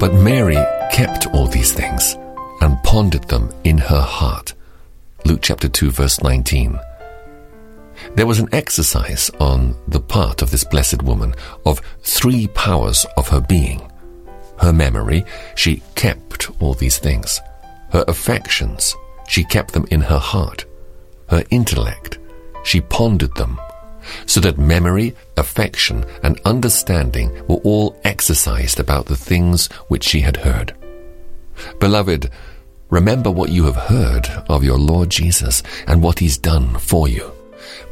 But Mary kept all these things and pondered them in her heart. Luke chapter 2 verse 19. There was an exercise on the part of this blessed woman of three powers of her being. Her memory, she kept all these things. Her affections, she kept them in her heart. Her intellect, she pondered them, so that memory, affection, and understanding were all exercised about the things which she had heard. Beloved, remember what you have heard of your Lord Jesus and what he's done for you.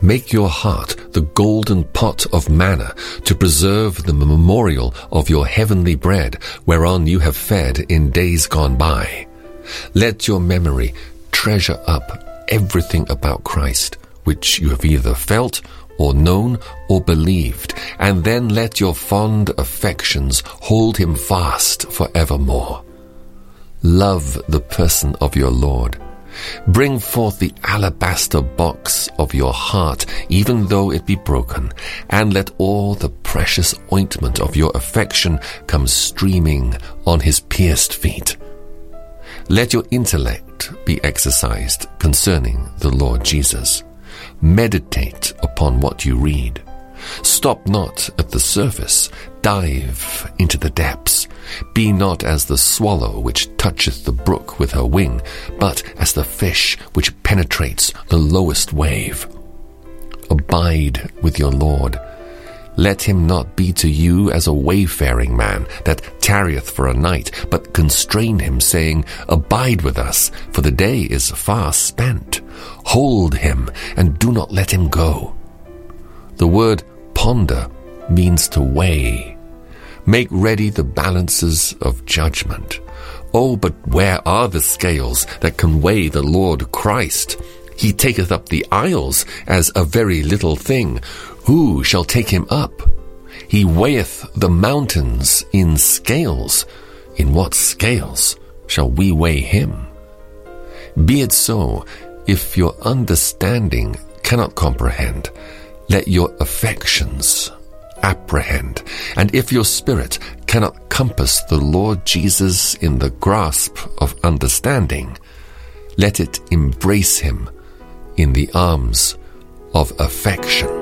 Make your heart the golden pot of manna to preserve the memorial of your heavenly bread whereon you have fed in days gone by. Let your memory treasure up everything about Christ, which you have either felt or known or believed, and then let your fond affections hold him fast for evermore. Love the person of your Lord. Bring forth the alabaster box of your heart, even though it be broken, and let all the precious ointment of your affection come streaming on his pierced feet. Let your intellect be exercised concerning the Lord Jesus. Meditate upon what you read. Stop not at the surface, dive into the depths. Be not as the swallow which toucheth the brook with her wing, but as the fish which penetrates the lowest wave. Abide with your Lord. Let him not be to you as a wayfaring man that tarrieth for a night, but constrain him, saying, Abide with us, for the day is far spent. Hold him, and do not let him go. The word ponder means to weigh. Make ready the balances of judgment. Oh, but where are the scales that can weigh the Lord Christ? He taketh up the isles as a very little thing. Who shall take him up? He weigheth the mountains in scales. In what scales shall we weigh him? Be it so, if your understanding cannot comprehend, let your affections apprehend. And if your spirit cannot compass the Lord Jesus in the grasp of understanding, let it embrace him in the arms of affection.